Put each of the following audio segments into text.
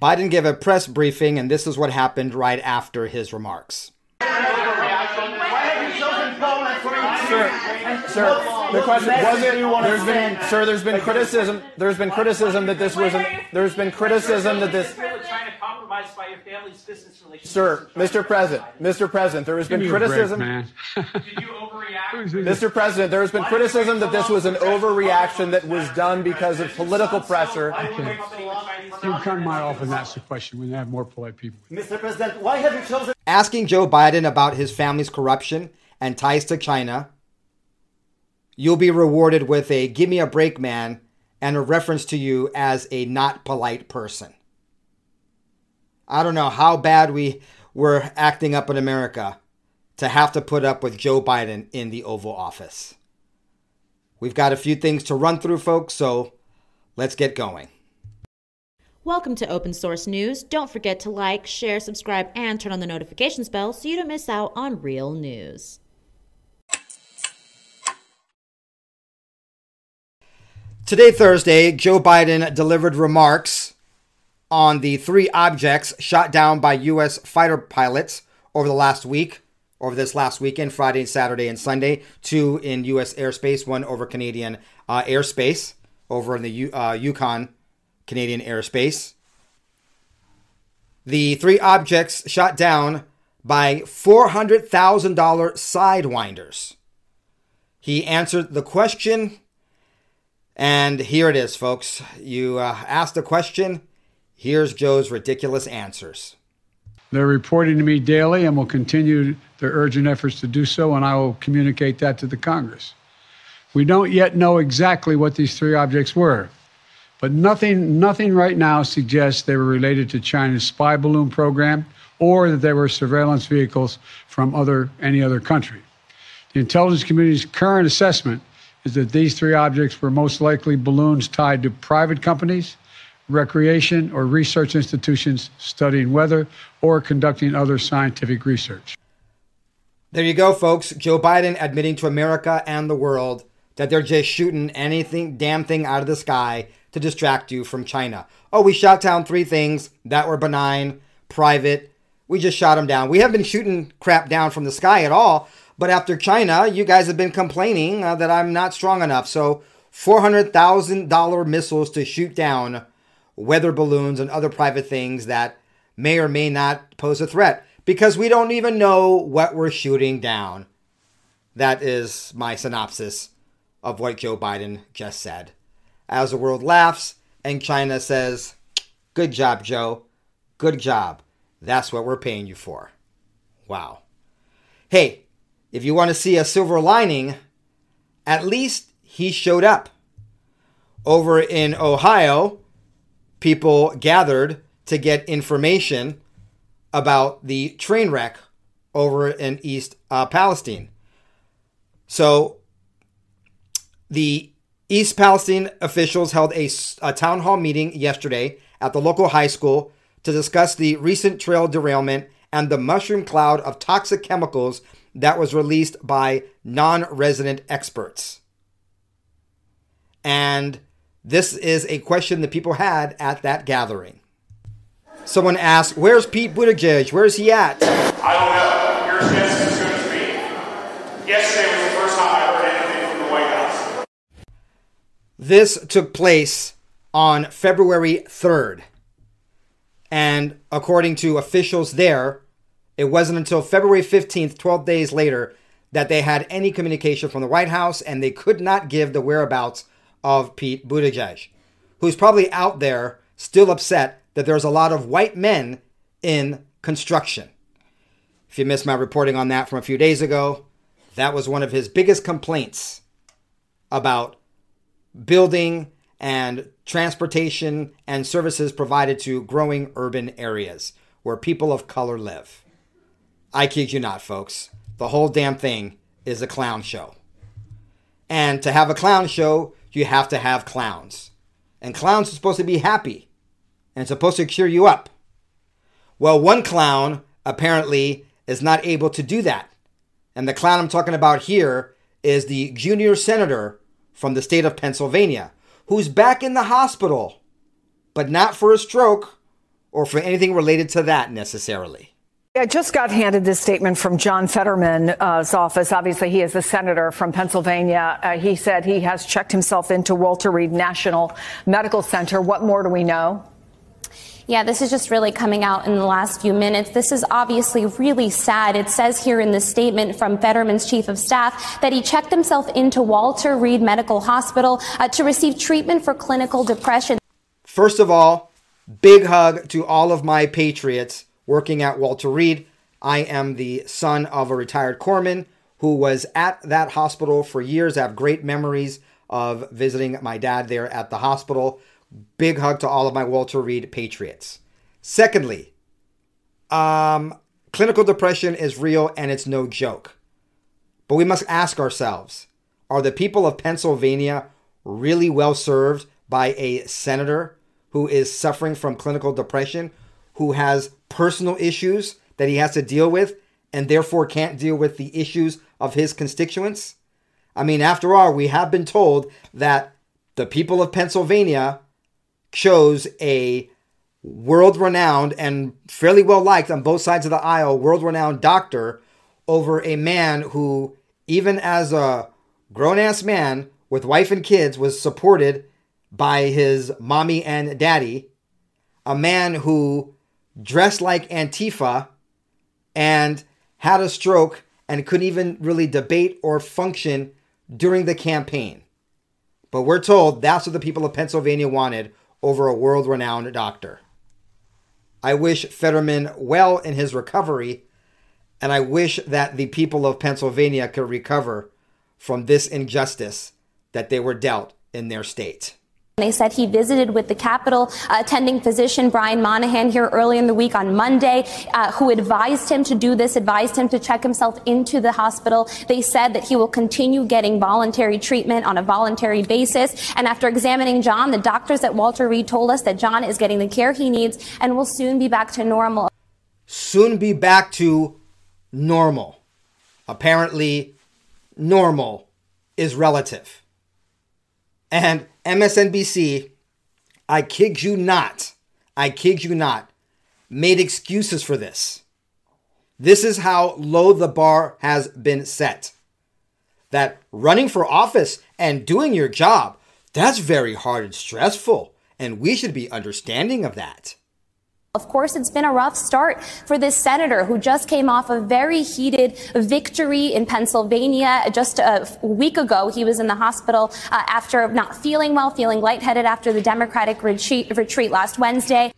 Biden gave a press briefing, and this is what happened right after his remarks. Sir, the question was it? There's been, sir, there's been criticism. There's been criticism that this was. An, there's been criticism that this. Sir, Mr. President, Mr. President, there has been criticism. Did you overreact? Mr. President, there has been criticism that this was an overreaction that was done because of political pressure. Okay. You come to my office and ask the question when you have more polite people. Mr. President, why have you chosen? Asking Joe Biden about his family's corruption and ties to China you'll be rewarded with a give me a break, man, and a reference to you as a not polite person. I don't know how bad we were acting up in America to have to put up with Joe Biden in the Oval Office. We've got a few things to run through, folks, so let's get going. Welcome to Open Source News. Don't forget to like, share, subscribe, and turn on the notifications bell so you don't miss out on real news. Today, Thursday, Joe Biden delivered remarks on the three objects shot down by U.S. fighter pilots over the last week, over this last weekend, Friday, Saturday, and Sunday. Two in U.S. airspace, one over Canadian uh, airspace, over in the uh, Yukon Canadian airspace. The three objects shot down by $400,000 sidewinders. He answered the question and here it is, folks. You uh, asked a question. Here's Joe's ridiculous answers. They're reporting to me daily and will continue their urgent efforts to do so, and I will communicate that to the Congress. We don't yet know exactly what these three objects were, but nothing, nothing right now suggests they were related to China's spy balloon program or that they were surveillance vehicles from other, any other country. The intelligence community's current assessment is that these three objects were most likely balloons tied to private companies, recreation, or research institutions studying weather or conducting other scientific research. There you go, folks. Joe Biden admitting to America and the world that they're just shooting anything, damn thing out of the sky to distract you from China. Oh, we shot down three things that were benign, private. We just shot them down. We haven't been shooting crap down from the sky at all. But after China, you guys have been complaining uh, that I'm not strong enough. So $400,000 missiles to shoot down weather balloons and other private things that may or may not pose a threat because we don't even know what we're shooting down. That is my synopsis of what Joe Biden just said. As the world laughs and China says, Good job, Joe. Good job. That's what we're paying you for. Wow. Hey, if you want to see a silver lining, at least he showed up. Over in Ohio, people gathered to get information about the train wreck over in East uh, Palestine. So the East Palestine officials held a, a, town hall meeting yesterday at the local high school to discuss the recent trail derailment and the mushroom cloud of toxic chemicals that was released by non resident experts. And this is a question that people had at that gathering. Someone asked, Where's Pete Buttigieg? Where's he at? I don't know. Your guess is as good as me. Yesterday was the first time I heard anything from the White House. This took place on February 3rd. And according to officials there, it wasn't until February 15th, 12 days later, that they had any communication from the White House and they could not give the whereabouts of Pete Buttigieg, who's probably out there still upset that there's a lot of white men in construction. If you missed my reporting on that from a few days ago, that was one of his biggest complaints about building and transportation and services provided to growing urban areas where people of color live. I kid you not, folks. The whole damn thing is a clown show. And to have a clown show, you have to have clowns. And clowns are supposed to be happy and supposed to cheer you up. Well, one clown apparently is not able to do that. And the clown I'm talking about here is the junior senator from the state of Pennsylvania, who's back in the hospital, but not for a stroke or for anything related to that necessarily. I just got handed this statement from John Fetterman's office. Obviously, he is the senator from Pennsylvania. Uh, he said he has checked himself into Walter Reed National Medical Center. What more do we know? Yeah, this is just really coming out in the last few minutes. This is obviously really sad. It says here in the statement from Fetterman's chief of staff that he checked himself into Walter Reed Medical Hospital uh, to receive treatment for clinical depression. First of all, big hug to all of my patriots working at Walter Reed. I am the son of a retired corpsman who was at that hospital for years. I have great memories of visiting my dad there at the hospital. Big hug to all of my Walter Reed patriots. Secondly, um, clinical depression is real and it's no joke. But we must ask ourselves are the people of Pennsylvania really well served by a senator who is suffering from clinical depression, who has personal issues that he has to deal with, and therefore can't deal with the issues of his constituents? I mean, after all, we have been told that the people of Pennsylvania chose a world renowned and fairly well liked on both sides of the aisle, world renowned doctor over a man who, even as a grown ass man with wife and kids, was supported by his mommy and daddy. A man who dressed like Antifa and had a stroke and couldn't even really debate or function during the campaign. But we're told that's what the people of Pennsylvania wanted over a world renowned doctor. I wish Fetterman well in his recovery, and I wish that the people of Pennsylvania could recover from this injustice that they were dealt in their state. They said he visited with the Capitol uh, attending physician Brian Monahan here early in the week on Monday, uh, who advised him to do this, advised him to check himself into the hospital. They said that he will continue getting voluntary treatment on a voluntary basis. And after examining John, the doctors at Walter Reed told us that John is getting the care he needs and will soon be back to normal. Soon be back to normal. Apparently, normal is relative. And MSNBC, I kid you not, I kid you not, made excuses for this. This is how low the bar has been set. That running for office and doing your job, that's very hard and stressful, and we should be understanding of that. Of course, it's been a rough start for this senator who just came off a very heated victory in Pennsylvania. Just a week ago, he was in the hospital uh, after not feeling well, feeling lightheaded after the Democratic retreat, retreat last Wednesday.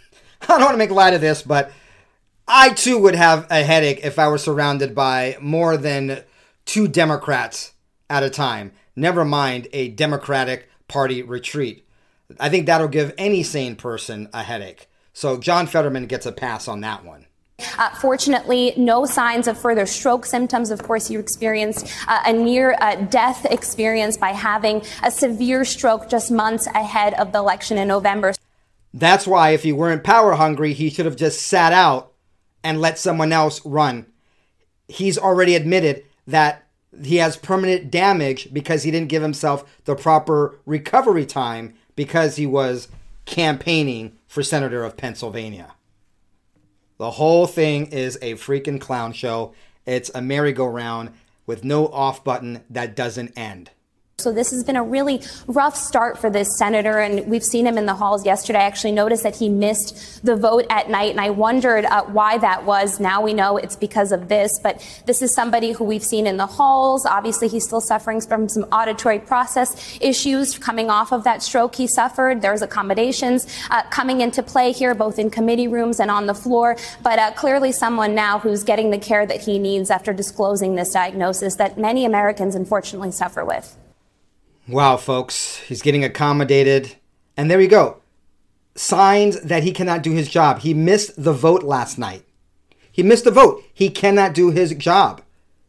I don't want to make light of this, but I too would have a headache if I were surrounded by more than two Democrats at a time, never mind a Democratic Party retreat. I think that'll give any sane person a headache. So John Fetterman gets a pass on that one. Uh, fortunately, no signs of further stroke symptoms. Of course, you experienced uh, a near uh, death experience by having a severe stroke just months ahead of the election in November. That's why, if he weren't power hungry, he should have just sat out and let someone else run. He's already admitted that he has permanent damage because he didn't give himself the proper recovery time because he was campaigning for senator of Pennsylvania. The whole thing is a freaking clown show. It's a merry-go-round with no off button that doesn't end. So this has been a really rough start for this senator, and we've seen him in the halls yesterday. I actually noticed that he missed the vote at night, and I wondered uh, why that was. Now we know it's because of this, but this is somebody who we've seen in the halls. Obviously, he's still suffering from some auditory process issues coming off of that stroke he suffered. There's accommodations uh, coming into play here, both in committee rooms and on the floor, but uh, clearly someone now who's getting the care that he needs after disclosing this diagnosis that many Americans unfortunately suffer with. Wow, folks, he's getting accommodated. And there you go. Signs that he cannot do his job. He missed the vote last night. He missed the vote. He cannot do his job.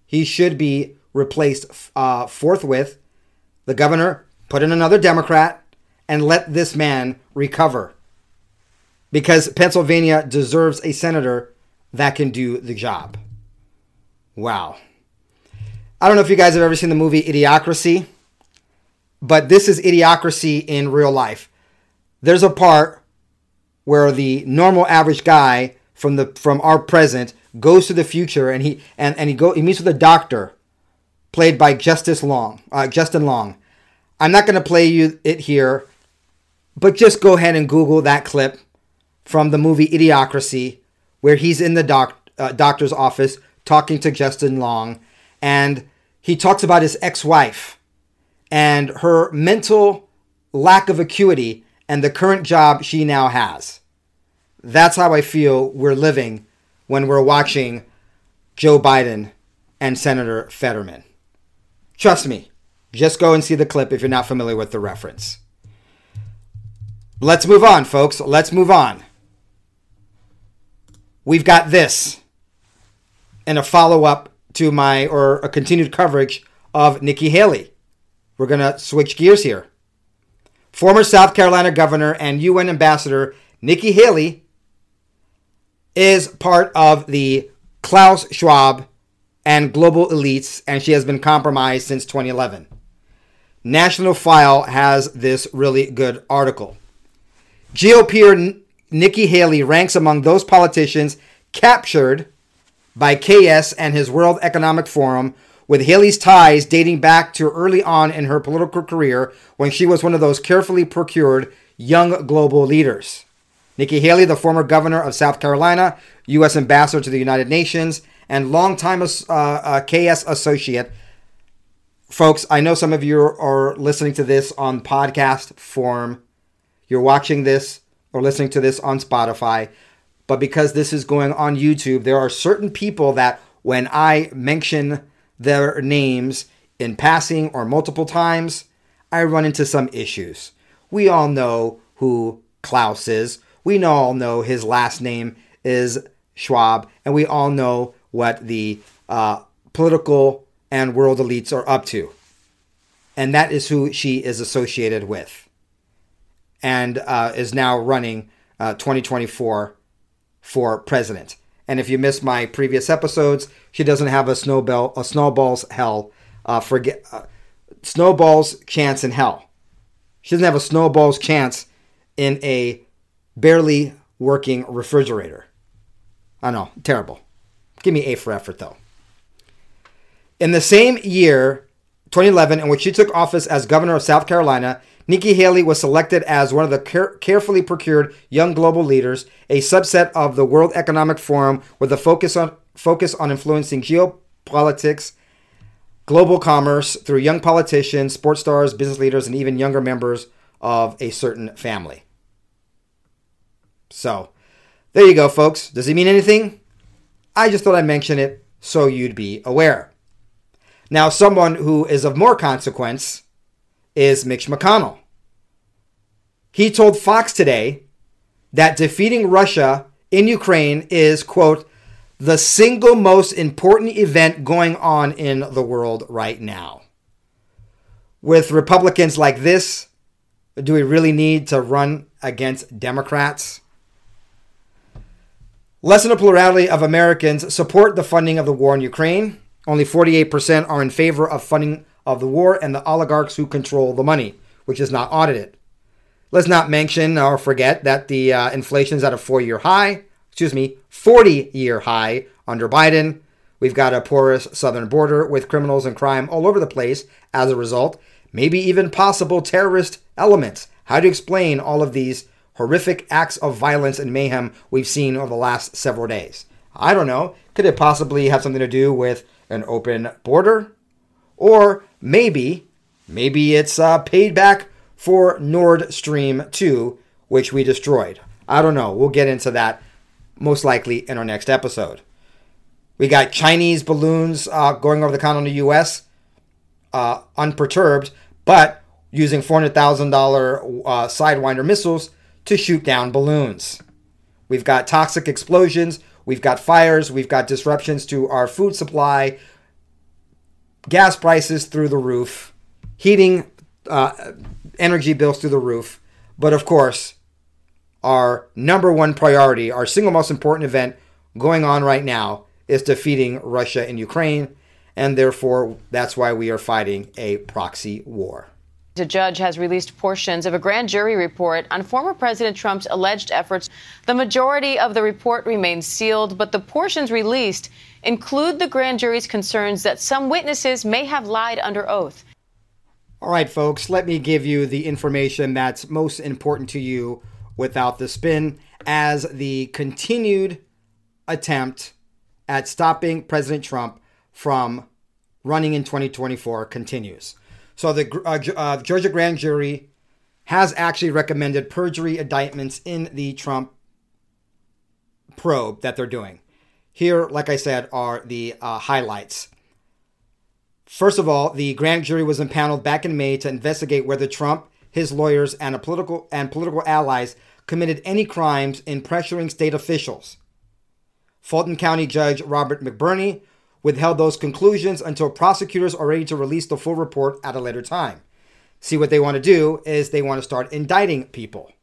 He should be replaced uh, forthwith. The governor put in another Democrat and let this man recover. Because Pennsylvania deserves a senator that can do the job. Wow. I don't know if you guys have ever seen the movie Idiocracy but this is idiocracy in real life. There's a part where the normal average guy from the from our present goes to the future and he and, and he go he meets with a doctor played by Justice Long, uh, Justin Long. I'm not going to play you it here, but just go ahead and Google that clip from the movie Idiocracy, where he's in the doc, uh, doctor's office talking to Justin Long, and he talks about his ex-wife and her mental lack of acuity and the current job she now has. That's how I feel we're living when we're watching Joe Biden and Senator Fetterman. Trust me, just go and see the clip if you're not familiar with the reference. Let's move on, folks. Let's move on. We've got this and a follow up to my, or a continued coverage of Nikki Haley. We're going to switch gears here. Former South Carolina governor and UN ambassador Nikki Haley is part of the Klaus Schwab and global elites, and she has been compromised since 2011. National File has this really good article. GOP Nikki Haley ranks among those politicians captured by KS and his World Economic Forum, with Haley's ties dating back to early on in her political career when she was one of those carefully procured young global leaders. Nikki Haley, the former governor of South Carolina, U.S. ambassador to the United Nations, and longtime uh, uh, KS associate. Folks, I know some of you are listening to this on podcast form. You're watching this or listening to this on Spotify. But because this is going on YouTube, there are certain people that when I mention their names in passing or multiple times, I run into some issues. We all know who Klaus is. We all know his last name is Schwab, and we all know what the uh, political and world elites are up to. And that is who she is associated with and uh, is now running uh, 2024 for president. And if you missed my previous episodes, she doesn't have a snowball, a snowball's hell, uh, forget, uh, snowball's chance in hell. She doesn't have a snowball's chance in a barely working refrigerator. I know, terrible. Give me A for effort, though. In the same year, 2011, in which she took office as governor of South Carolina, Nikki Haley was selected as one of the care- carefully procured young global leaders, a subset of the World Economic Forum with a focus on focus on influencing geopolitics, global commerce through young politicians, sports stars, business leaders, and even younger members of a certain family. So, there you go, folks. Does it mean anything? I just thought I'd mention it so you'd be aware. Now, someone who is of more consequence is Mitch McConnell. He told Fox today that defeating Russia in Ukraine is, quote, the single most important event going on in the world right now. With Republicans like this, do we really need to run against Democrats? Less than a plurality of Americans support the funding of the war in Ukraine. Only 48% are in favor of funding of the war and the oligarchs who control the money, which is not audited. Let's not mention or forget that the uh, inflation is at a four year high, excuse me, 40 year high under Biden. We've got a porous southern border with criminals and crime all over the place as a result, maybe even possible terrorist elements. How do you explain all of these horrific acts of violence and mayhem we've seen over the last several days. I don't know. Could it possibly have something to do with an open border? Or maybe, maybe it's uh, paid back for Nord Stream 2, which we destroyed. I don't know. We'll get into that most likely in our next episode. We got Chinese balloons uh, going over the continental U.S. Uh, unperturbed, but using $400,000 uh, Sidewinder missiles to shoot down balloons. We've got toxic explosions, we've got fires, we've got disruptions to our food supply, gas prices through the roof, heating uh, energy bills through the roof. But of course, our number one priority, our single most important event going on right now is defeating Russia in Ukraine. And therefore, that's why we are fighting a proxy war. A judge has released portions of a grand jury report on former President Trump's alleged efforts. The majority of the report remains sealed, but the portions released include the grand jury's concerns that some witnesses may have lied under oath. All right, folks, let me give you the information that's most important to you without the spin as the continued attempt at stopping President Trump from running in 2024 continues. So the uh, uh, Georgia grand jury has actually recommended perjury indictments in the Trump probe that they're doing. Here, like I said, are the uh, highlights. First of all, the grand jury was impaneled back in May to investigate whether Trump, his lawyers, and political and political allies committed any crimes in pressuring state officials. Fulton County Judge Robert McBurney withheld those conclusions until prosecutors are ready to release the full report at a later time. See, what they want to do is they want to start indicting people.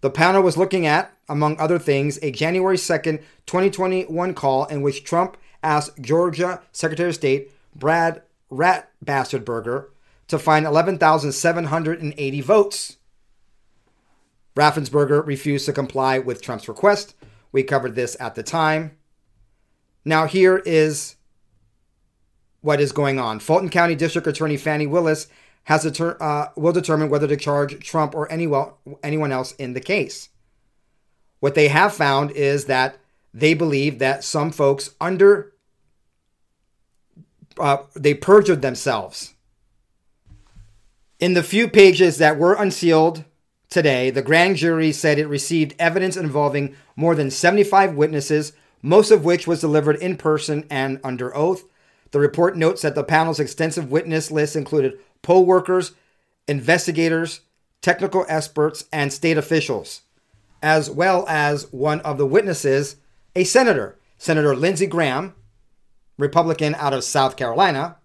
The panel was looking at, among other things, a January 2nd, 2021 call in which Trump asked Georgia Secretary of State Brad Rat to find 11,780 votes. Raffensperger refused to comply with Trump's request. We covered this at the time. Now, here is what is going on. Fulton County District Attorney Fani Willis has deter- uh, will determine whether to charge Trump or anyone anyone else in the case. What they have found is that they believe that some folks under uh, they perjured themselves. In the few pages that were unsealed today, the grand jury said it received evidence involving more than 75 witnesses most of which was delivered in person and under oath. The report notes that the panel's extensive witness list included poll workers, investigators, technical experts, and state officials, as well as one of the witnesses, a senator, Senator Lindsey Graham, Republican out of South Carolina,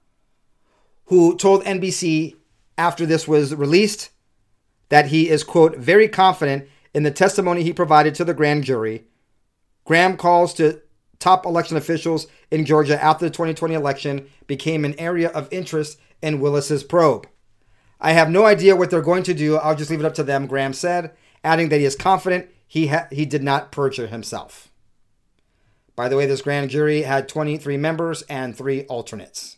who told NBC after this was released that he is, quote, very confident in the testimony he provided to the grand jury. Graham calls to top election officials in Georgia after the 2020 election became an area of interest in Willis's probe. I have no idea what they're going to do. I'll just leave it up to them, Graham said, adding that he is confident he ha- he did not perjure himself. By the way, this grand jury had 23 members and three alternates.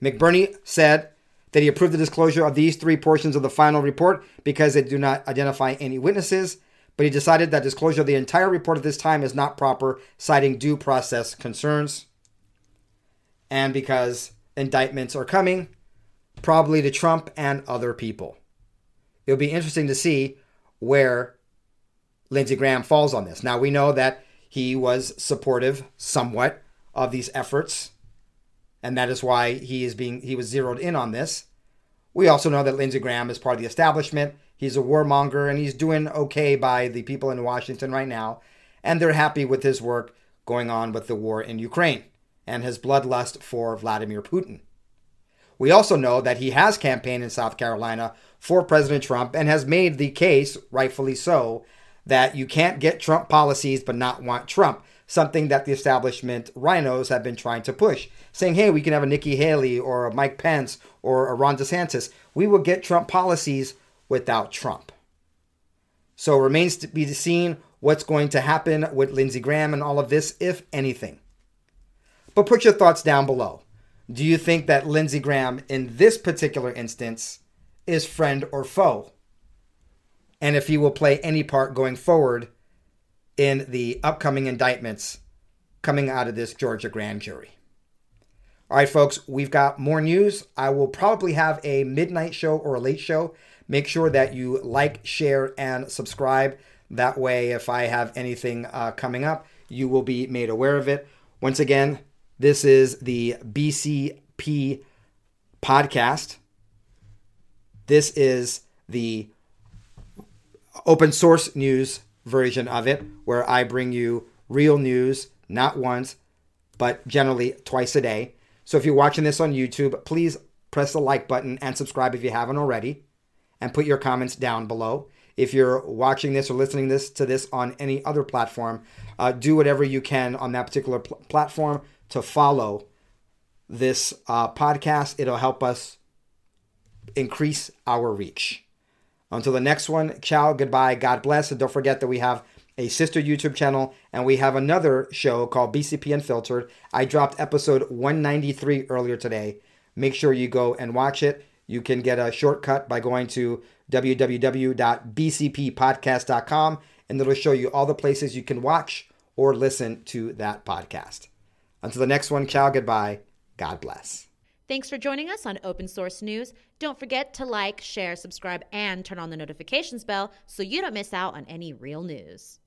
McBurney said that he approved the disclosure of these three portions of the final report because they do not identify any witnesses but he decided that disclosure of the entire report at this time is not proper, citing due process concerns. And because indictments are coming, probably to Trump and other people. It'll be interesting to see where Lindsey Graham falls on this. Now, we know that he was supportive somewhat of these efforts, and that is why he is being he was zeroed in on this. We also know that Lindsey Graham is part of the establishment He's a warmonger and he's doing okay by the people in Washington right now. And they're happy with his work going on with the war in Ukraine and his bloodlust for Vladimir Putin. We also know that he has campaigned in South Carolina for President Trump and has made the case, rightfully so, that you can't get Trump policies but not want Trump, something that the establishment RINOs have been trying to push, saying, hey, we can have a Nikki Haley or a Mike Pence or a Ron DeSantis. We will get Trump policies without Trump. So it remains to be seen what's going to happen with Lindsey Graham and all of this, if anything. But put your thoughts down below. Do you think that Lindsey Graham, in this particular instance, is friend or foe? And if he will play any part going forward in the upcoming indictments coming out of this Georgia grand jury. All right, folks, we've got more news. I will probably have a midnight show or a late show Make sure that you like, share, and subscribe. That way, if I have anything uh, coming up, you will be made aware of it. Once again, this is the BCP podcast. This is the open source news version of it, where I bring you real news, not once, but generally twice a day. So if you're watching this on YouTube, please press the like button and subscribe if you haven't already and put your comments down below. If you're watching this or listening this to this on any other platform, uh, do whatever you can on that particular pl- platform to follow this uh, podcast. It'll help us increase our reach. Until the next one, ciao, goodbye, God bless, and don't forget that we have a sister YouTube channel and we have another show called BCP Unfiltered. I dropped episode 193 earlier today. Make sure you go and watch it. You can get a shortcut by going to www.bcppodcast.com and it'll show you all the places you can watch or listen to that podcast. Until the next one, ciao, goodbye, God bless. Thanks for joining us on Open Source News. Don't forget to like, share, subscribe, and turn on the notifications bell so you don't miss out on any real news.